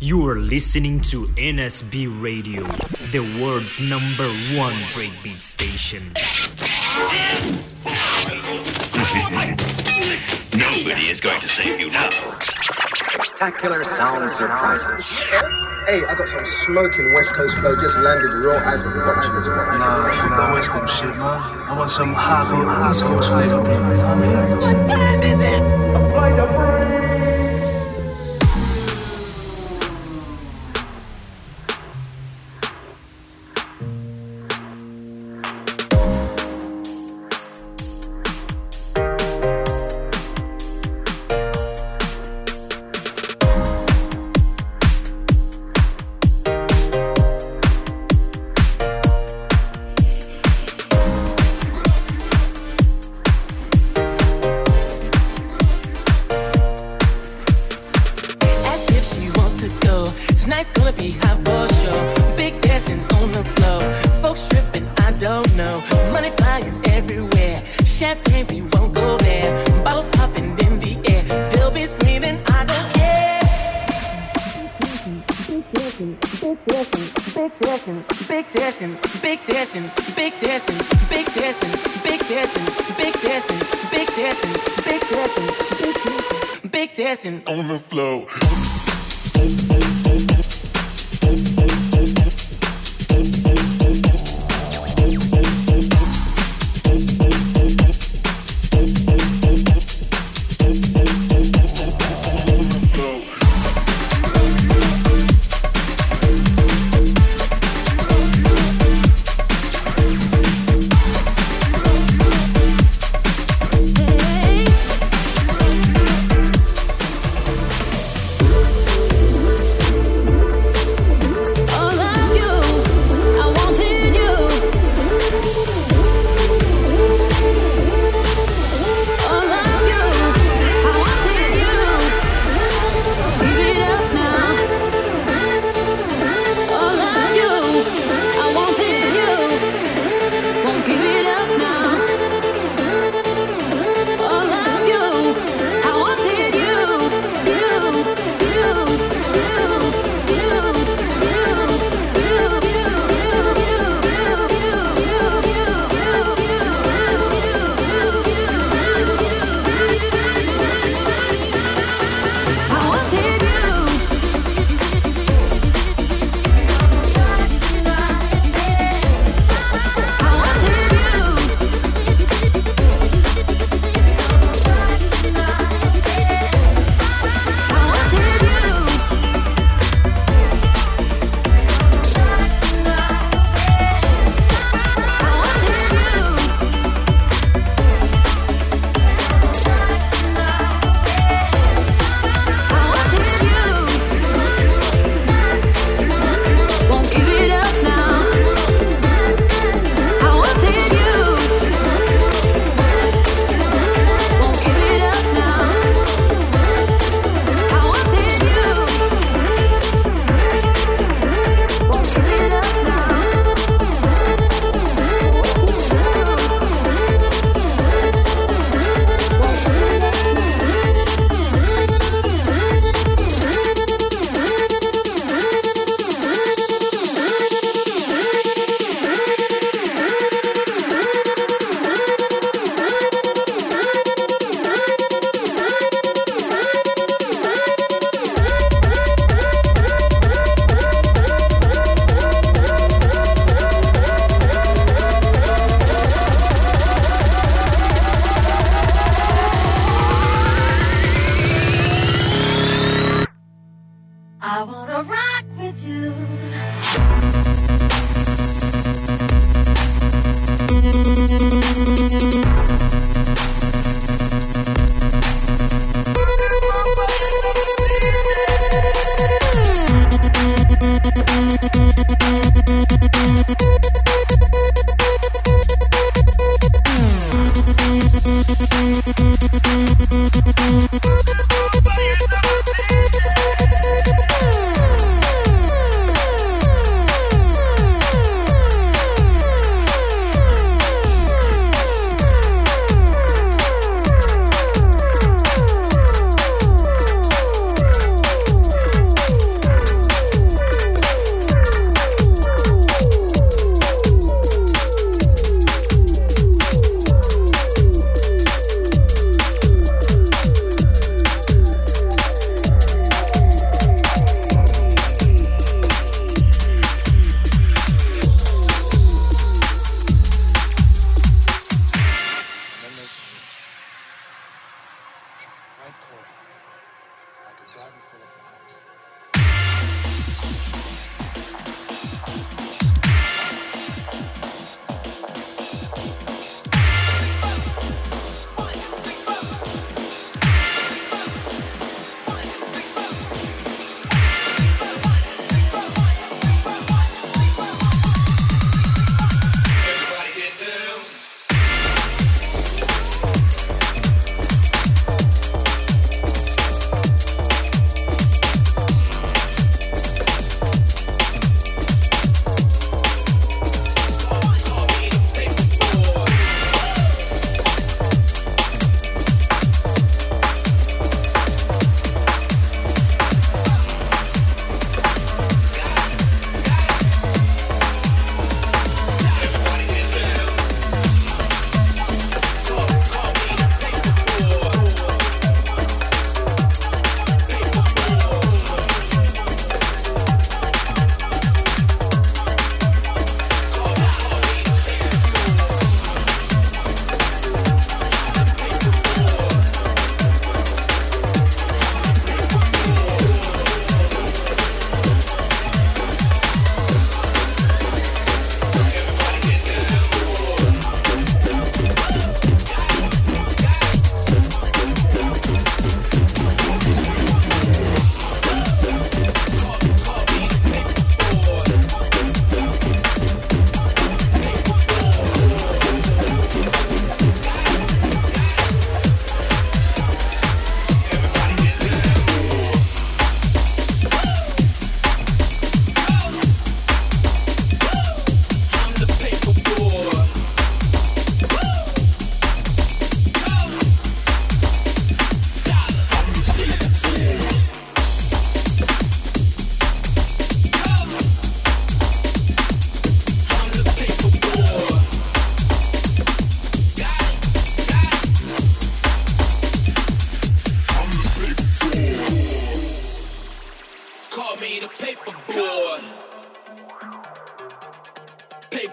You are listening to NSB Radio, the world's number one breakbeat station. Nobody is going to save you now. Spectacular sound surprises. Hey, I got some smoking West Coast flow, just landed raw as botulism. Nah, fuck that West Coast shit, man. I want some hardcore East Coast flavor, baby. You know what I mean? What time is it?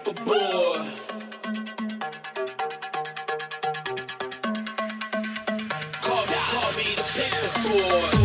Call, call me the boy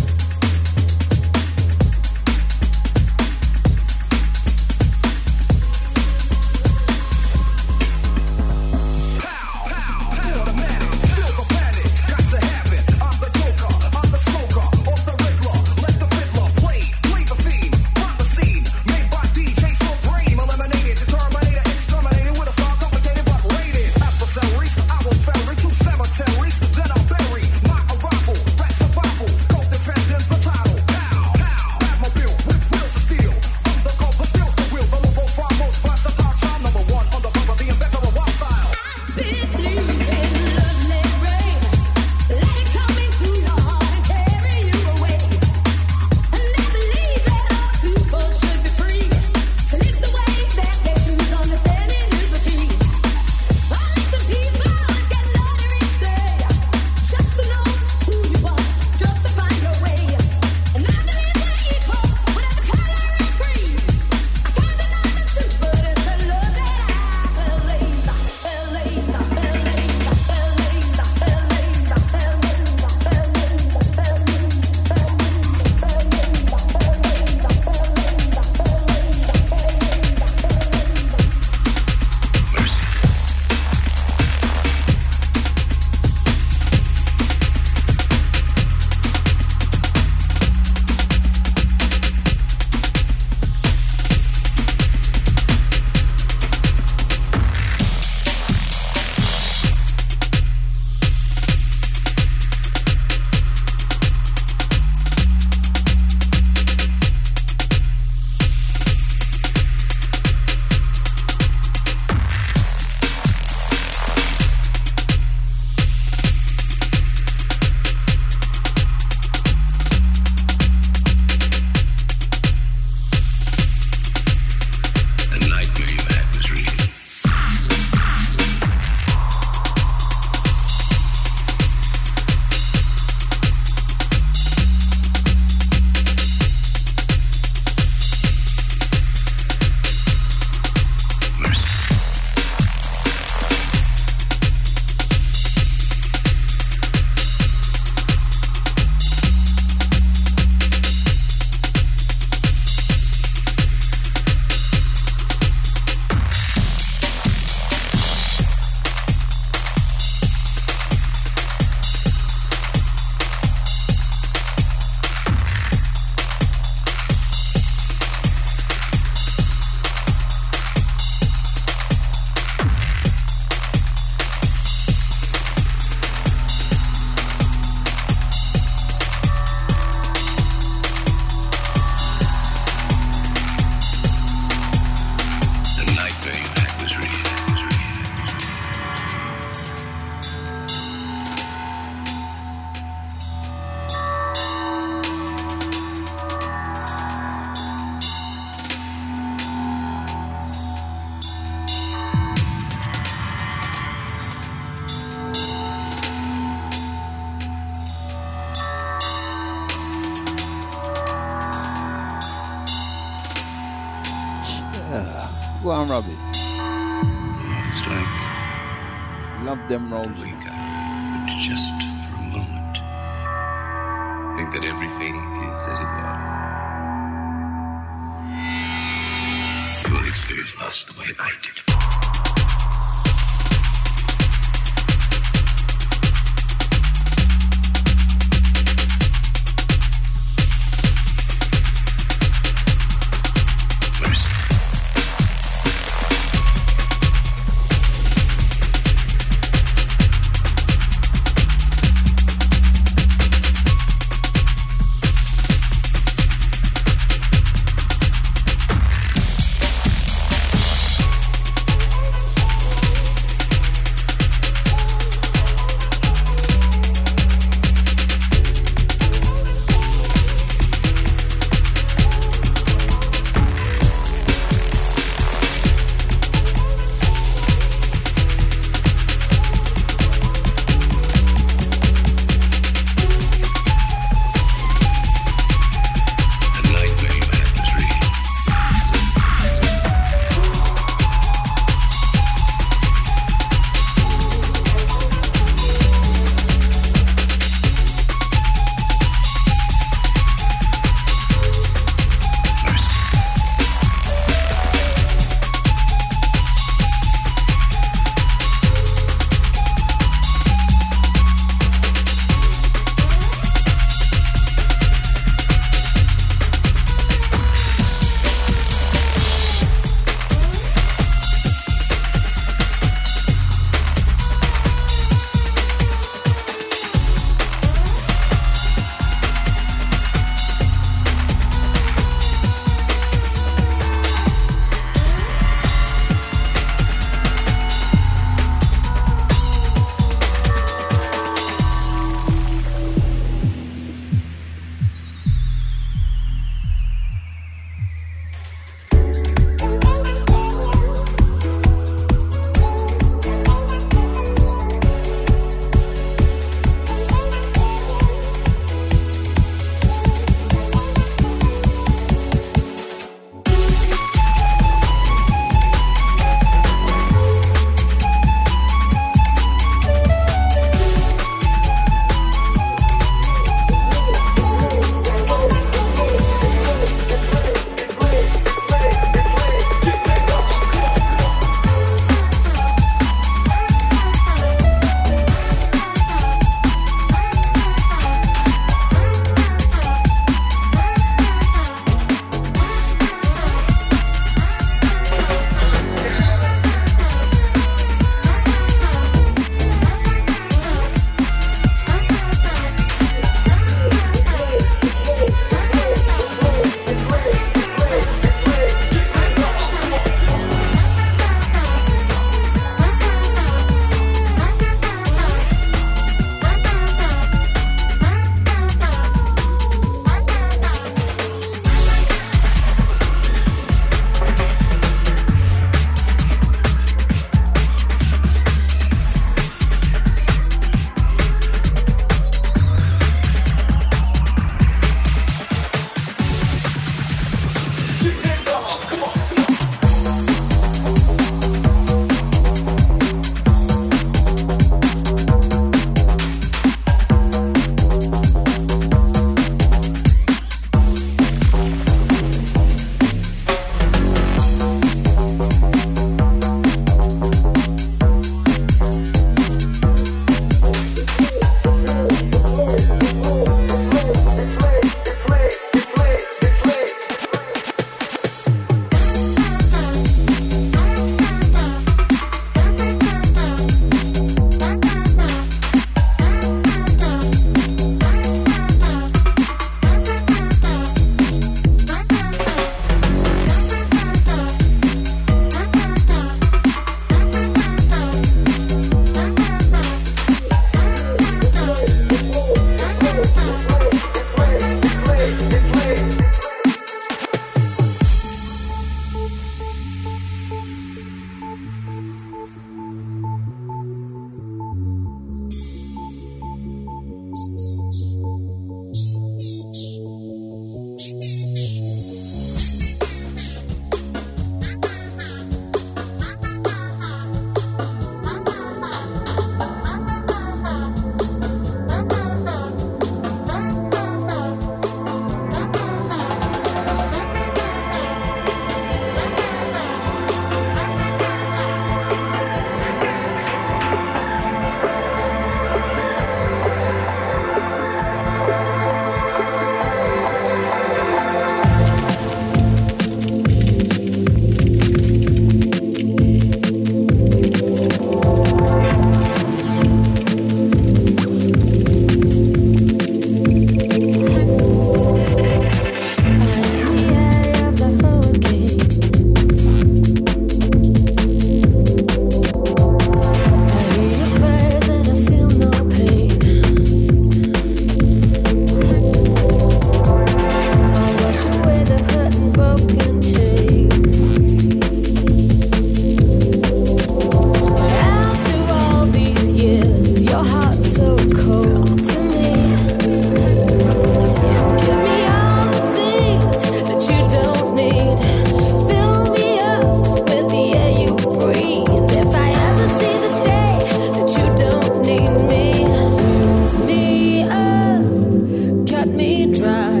Let me dry.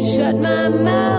Shut my mouth.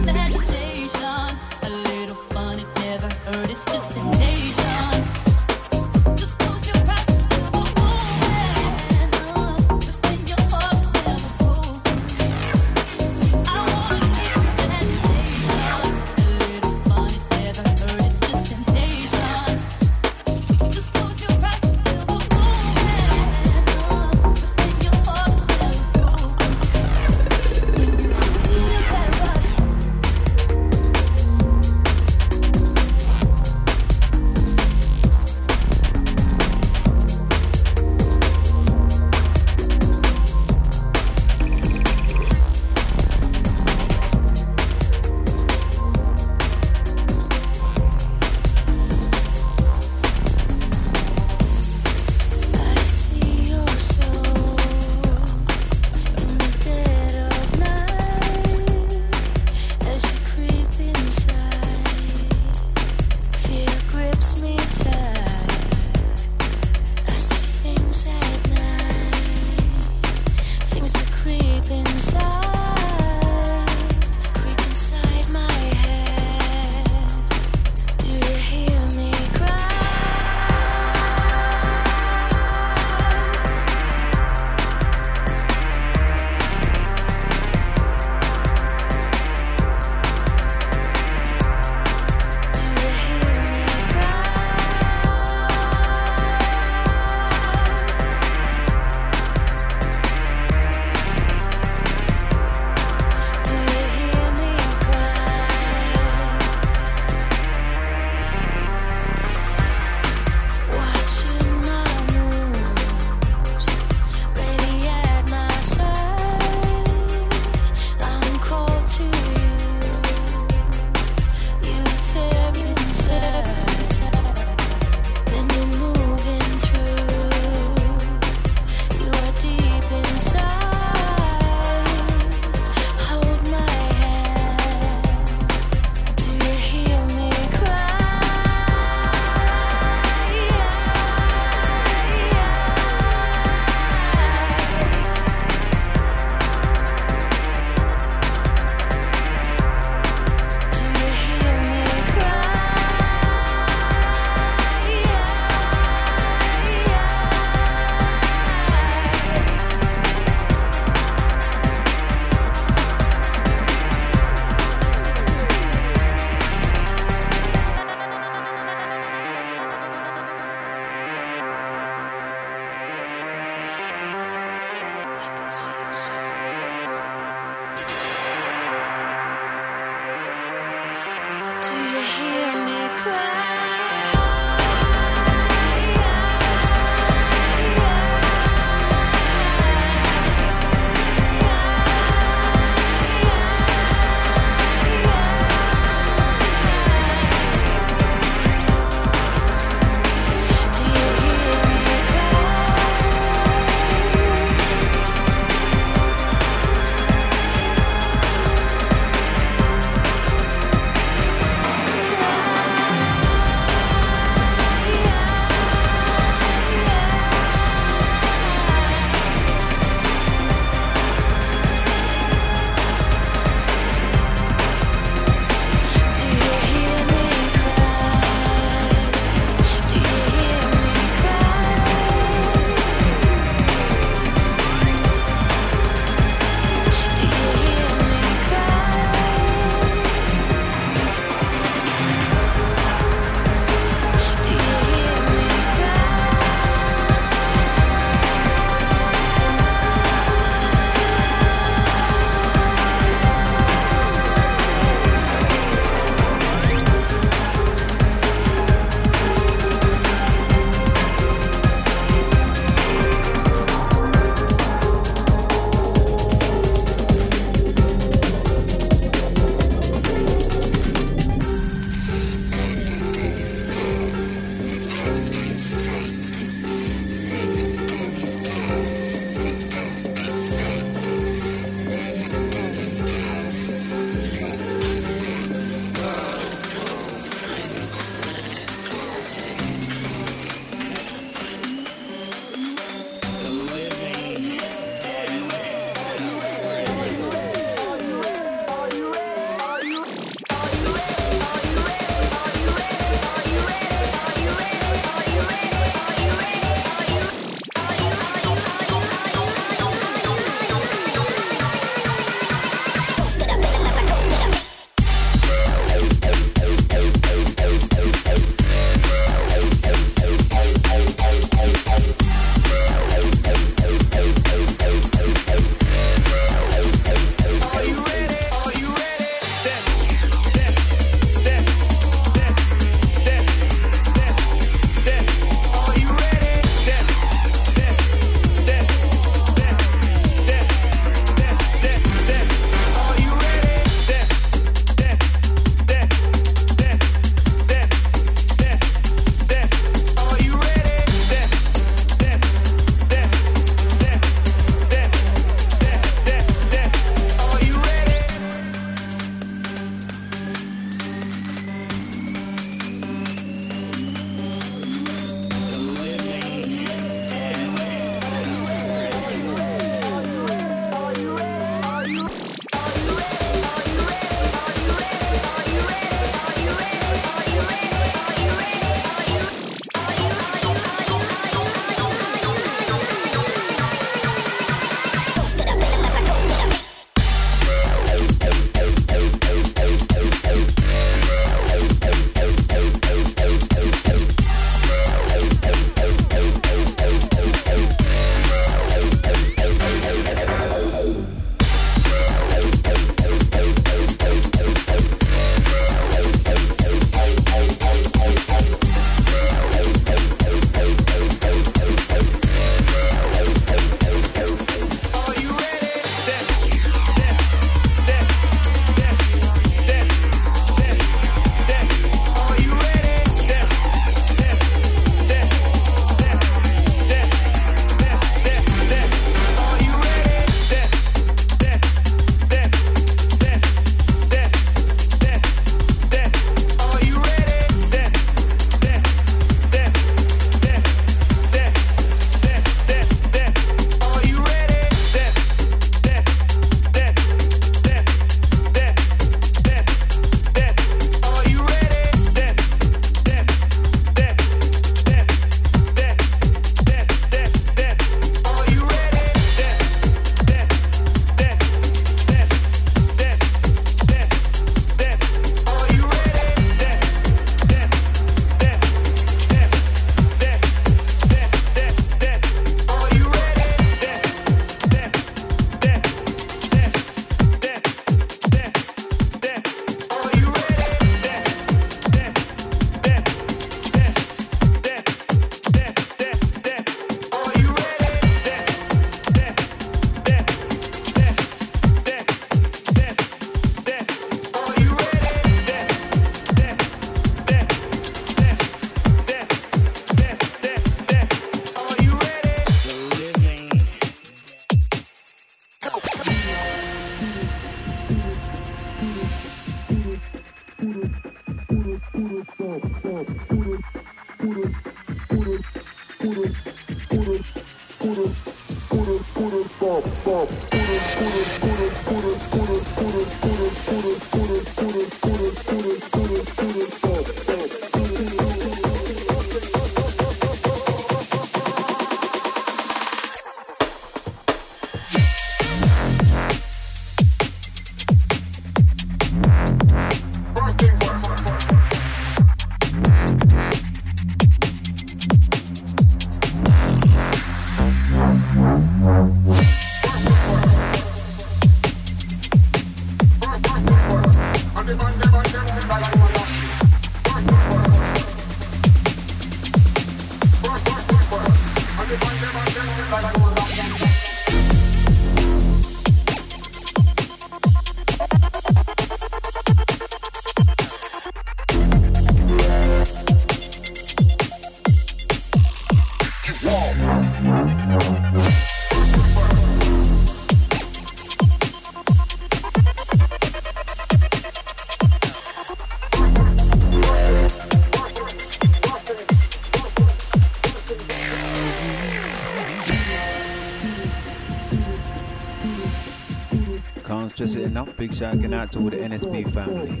Just it enough, big shout out to all the NSB family.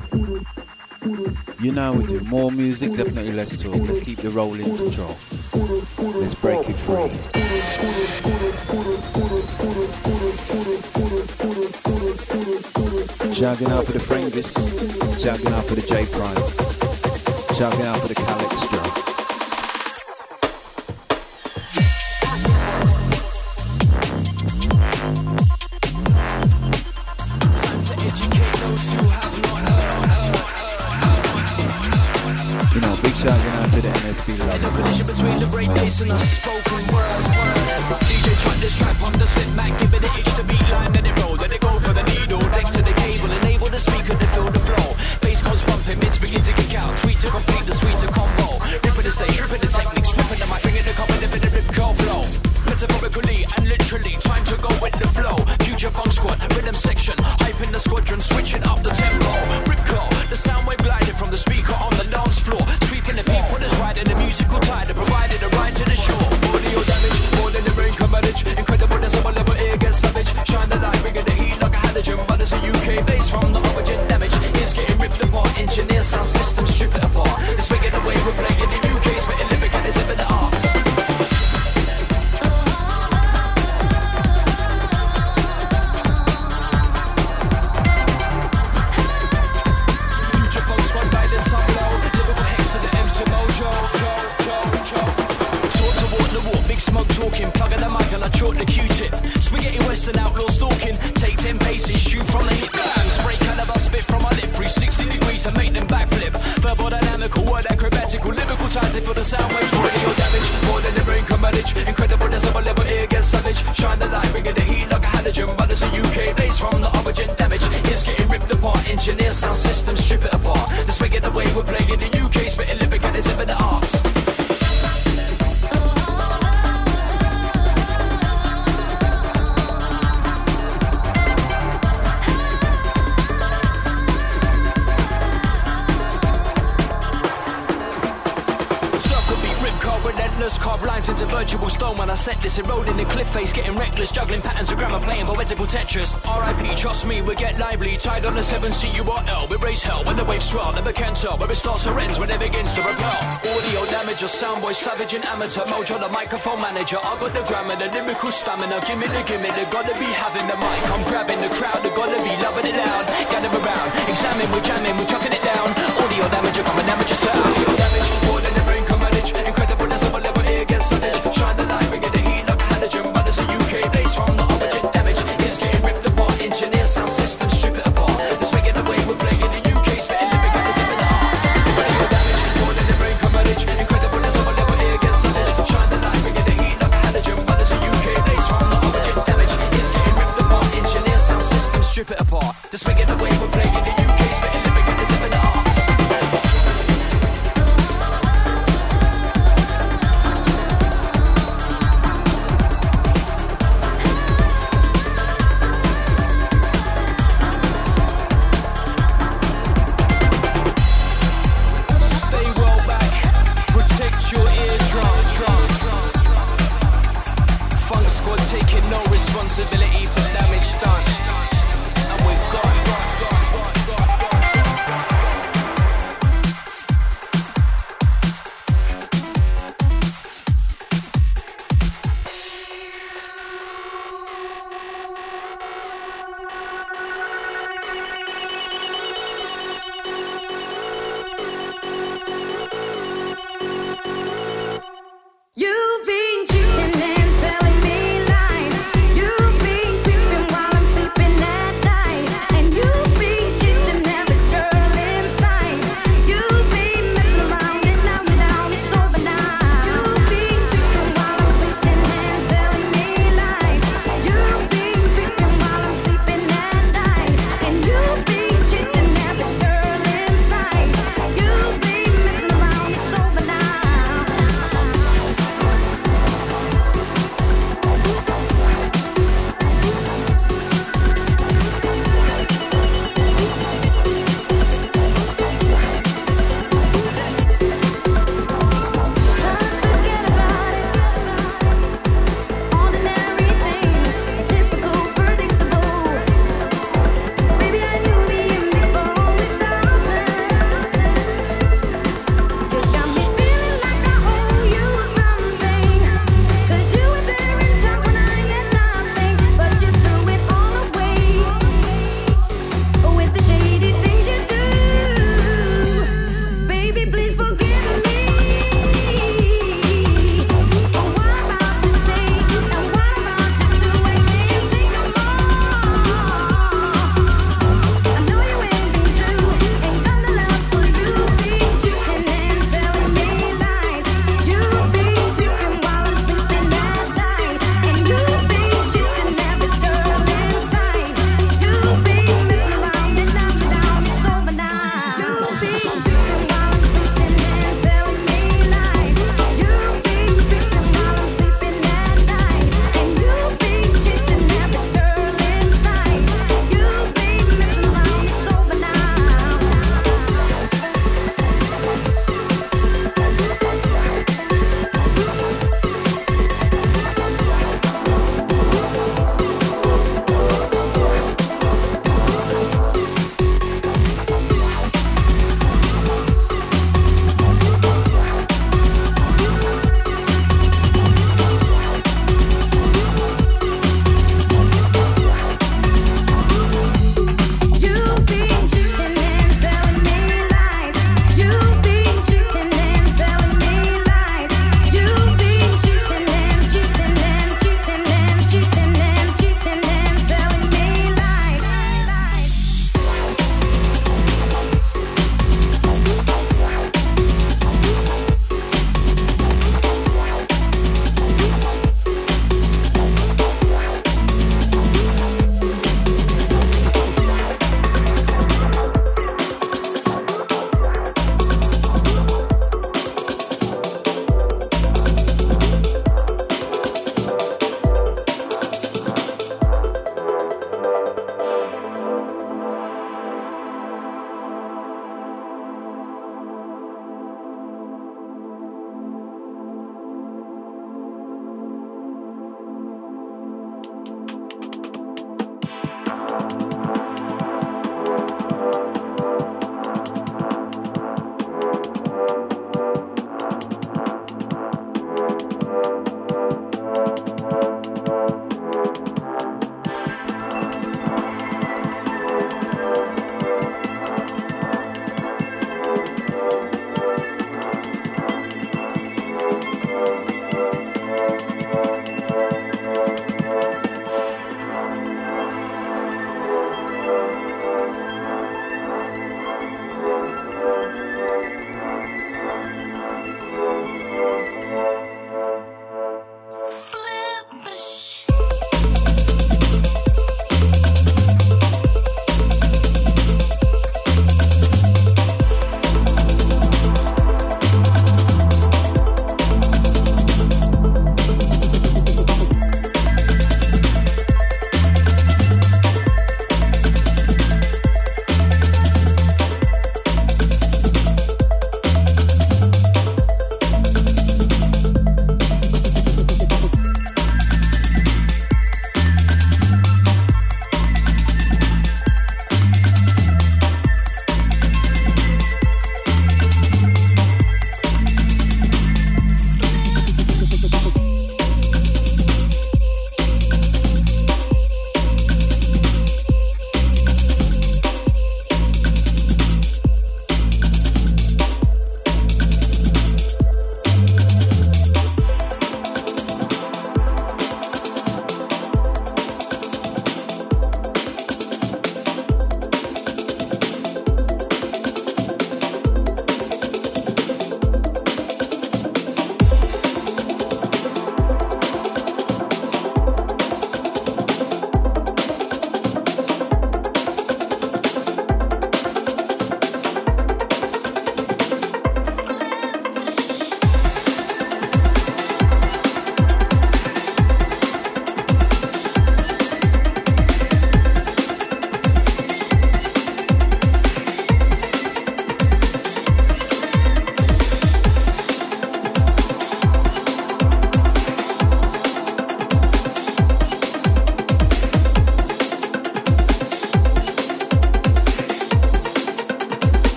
You know we do more music, definitely less talk. Let's keep the roll in control. Let's break it free. Shouting out for the Frangus, shouting out for the J Prime, shouting out for the You know, big shout out to the NSB level. The collision between the break and the spoken word. DJ tried this on the slip, man, it itch to beat line, then it rolled. Calixtra. savage and amateur. Mojo, the microphone manager. I got the grammar, the lyrical stamina. Give me the gimme, they gotta be having the mic. I'm grabbing the crowd, they gotta be loving it loud. Gather around, examine, we're jamming, we're chucking it down. Audio damage, I'm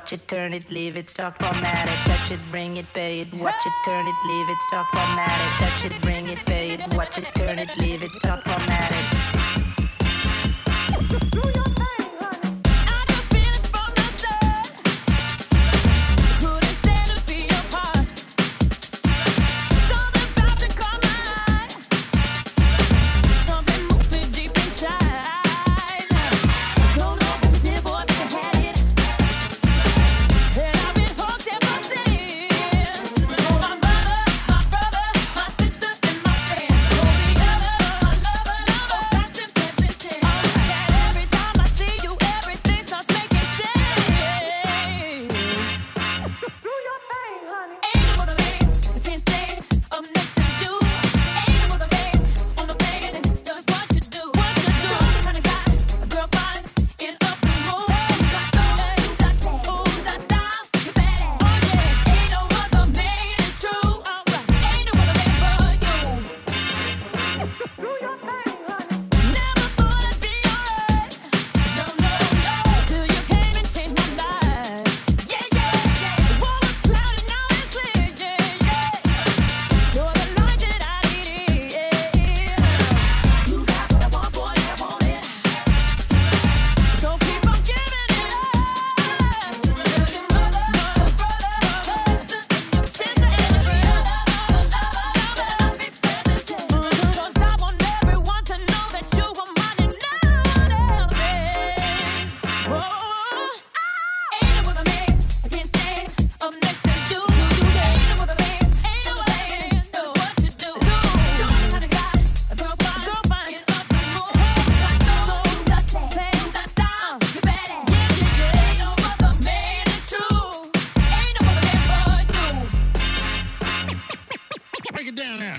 watch it, turn it, leave it, stop formatted. Touch it, bring it, pay it, watch it, turn it, leave it, stop formatted. Touch it, bring it, pay it, watch it, turn it, leave it, down.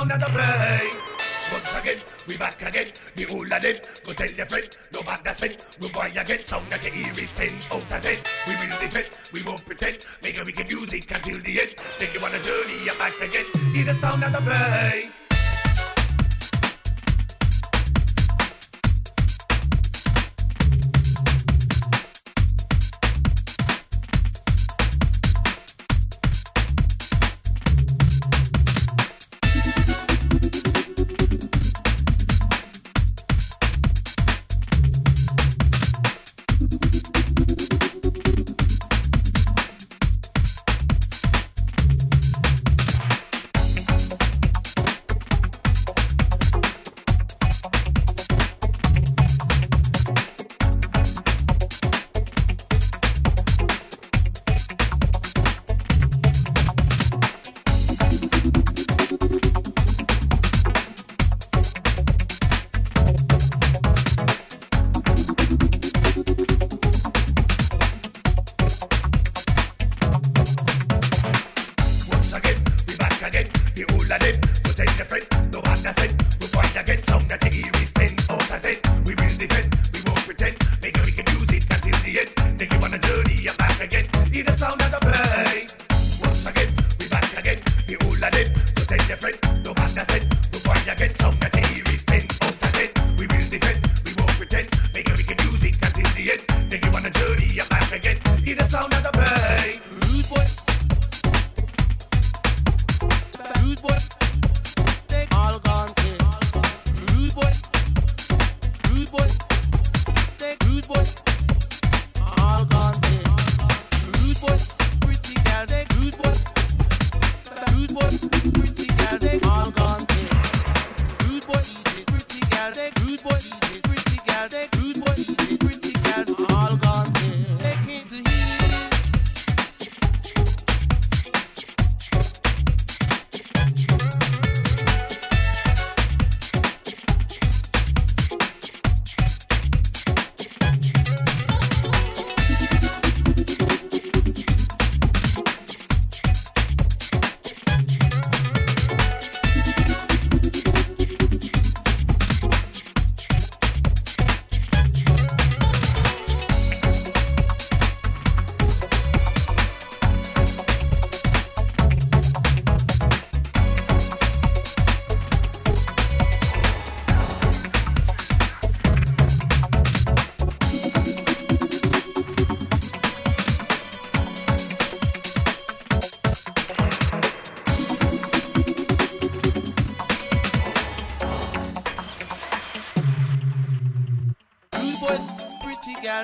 Sound at the play. Once again, we back again, the whole of them. Go tell your friend, no matter sin. We boy again, sound that you hear is ten out of ten. We will defend, we won't pretend. Make a wicked music until the end. Take you on a journey, you're back again. Hear the sound of the play.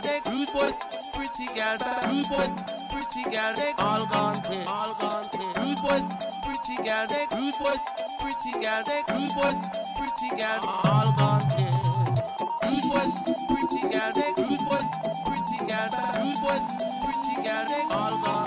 girls, rude boys, pretty girls, rude boys, pretty girls, all gone, all gone, rude boys, pretty girls, rude boys, pretty girls, rude boys, pretty girls, all gone, rude boys, pretty girls, rude boys, pretty girls, rude boys, pretty girls, all gone.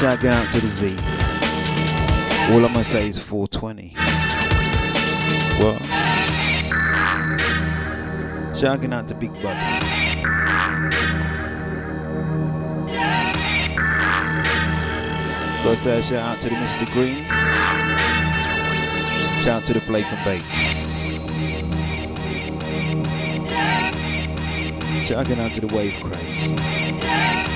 shout out to the Z. All I'm gonna say is 420. Well, shouting out to Big Buddy. Gotta say a shout out to the Mr. Green. Shout out to the Blake and Bates. Shouting out to the Wave Craze.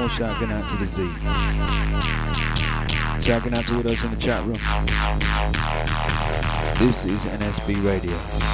More out to the Z. Shouting out to all those in the chat room. This is NSB Radio.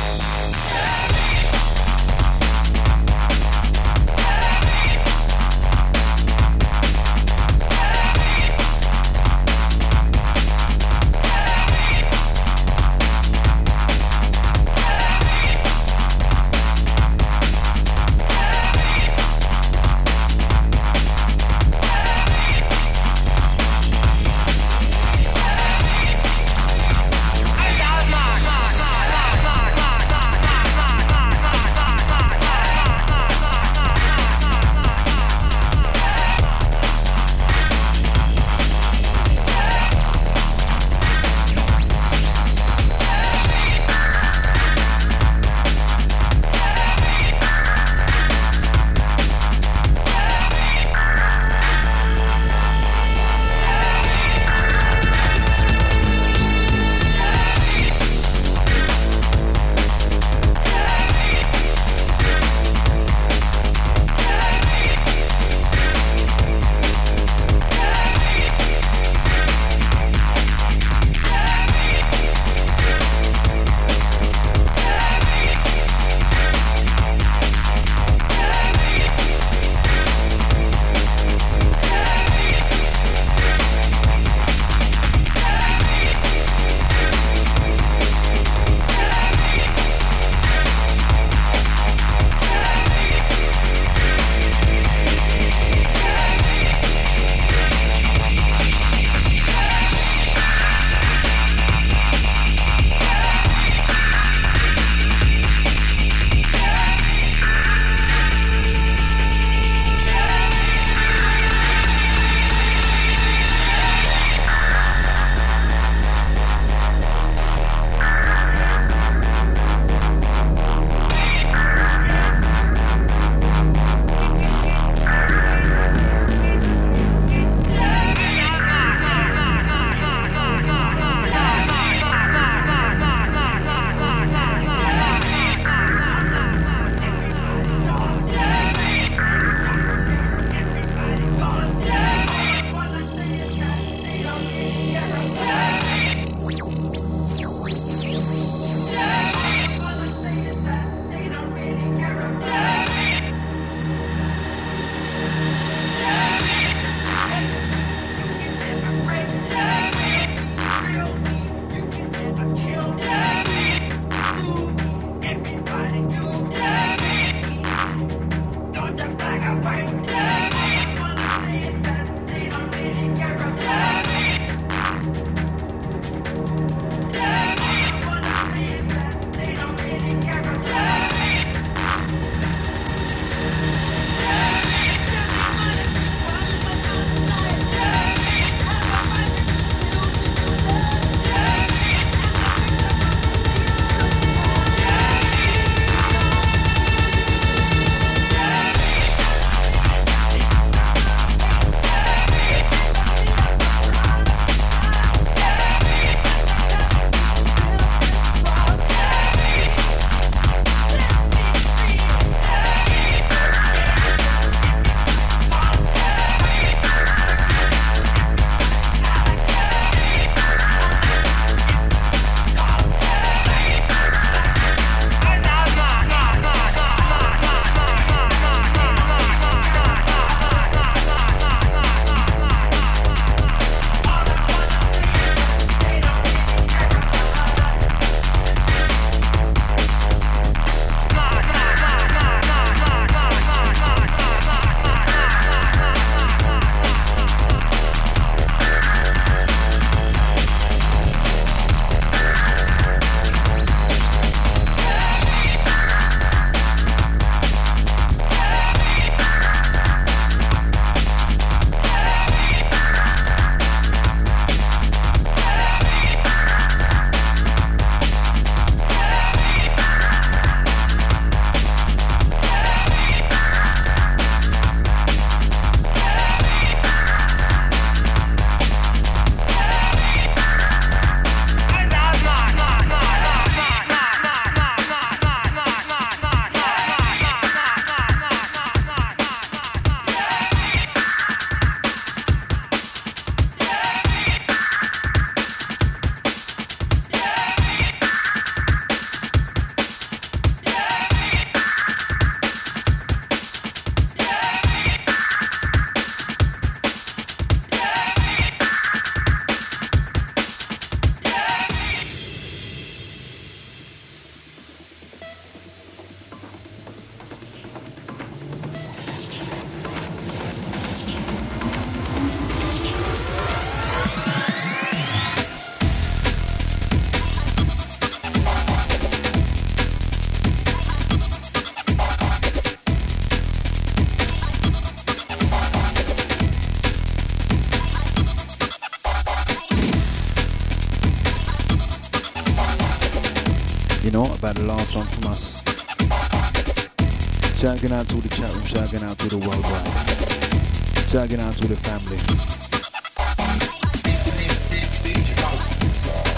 Shouting out to the family.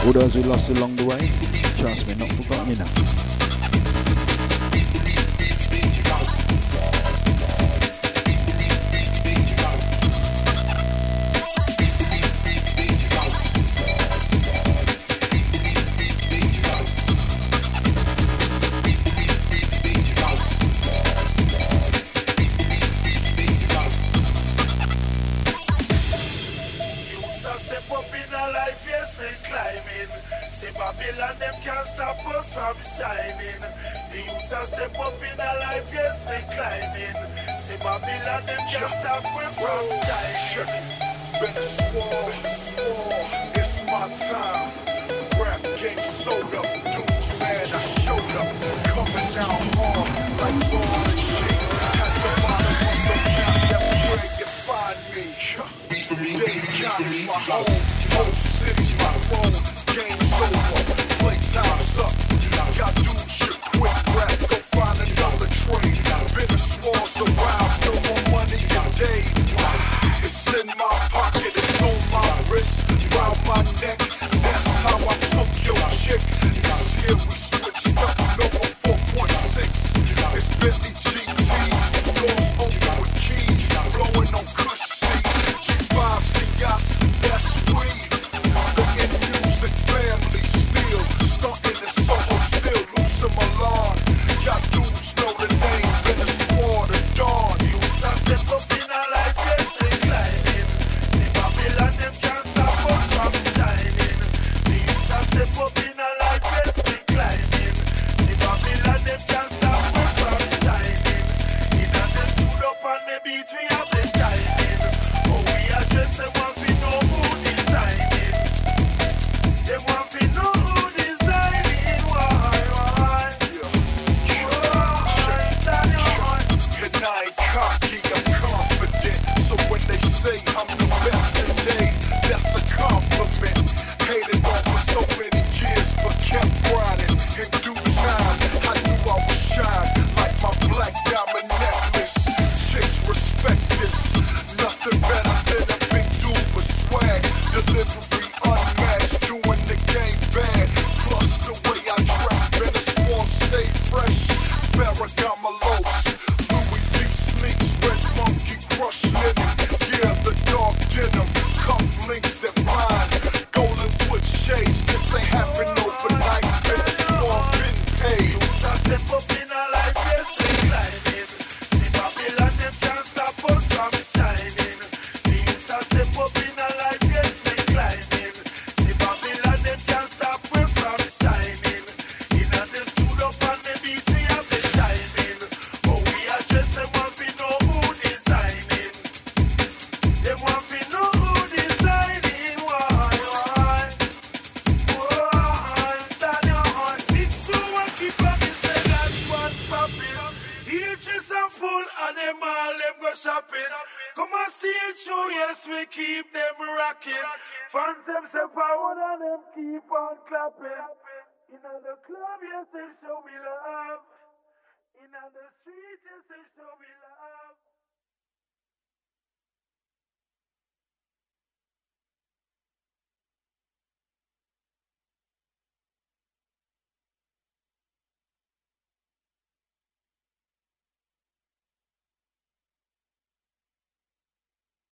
All those we lost along the way, trust me, not forgotten enough. The streets, they show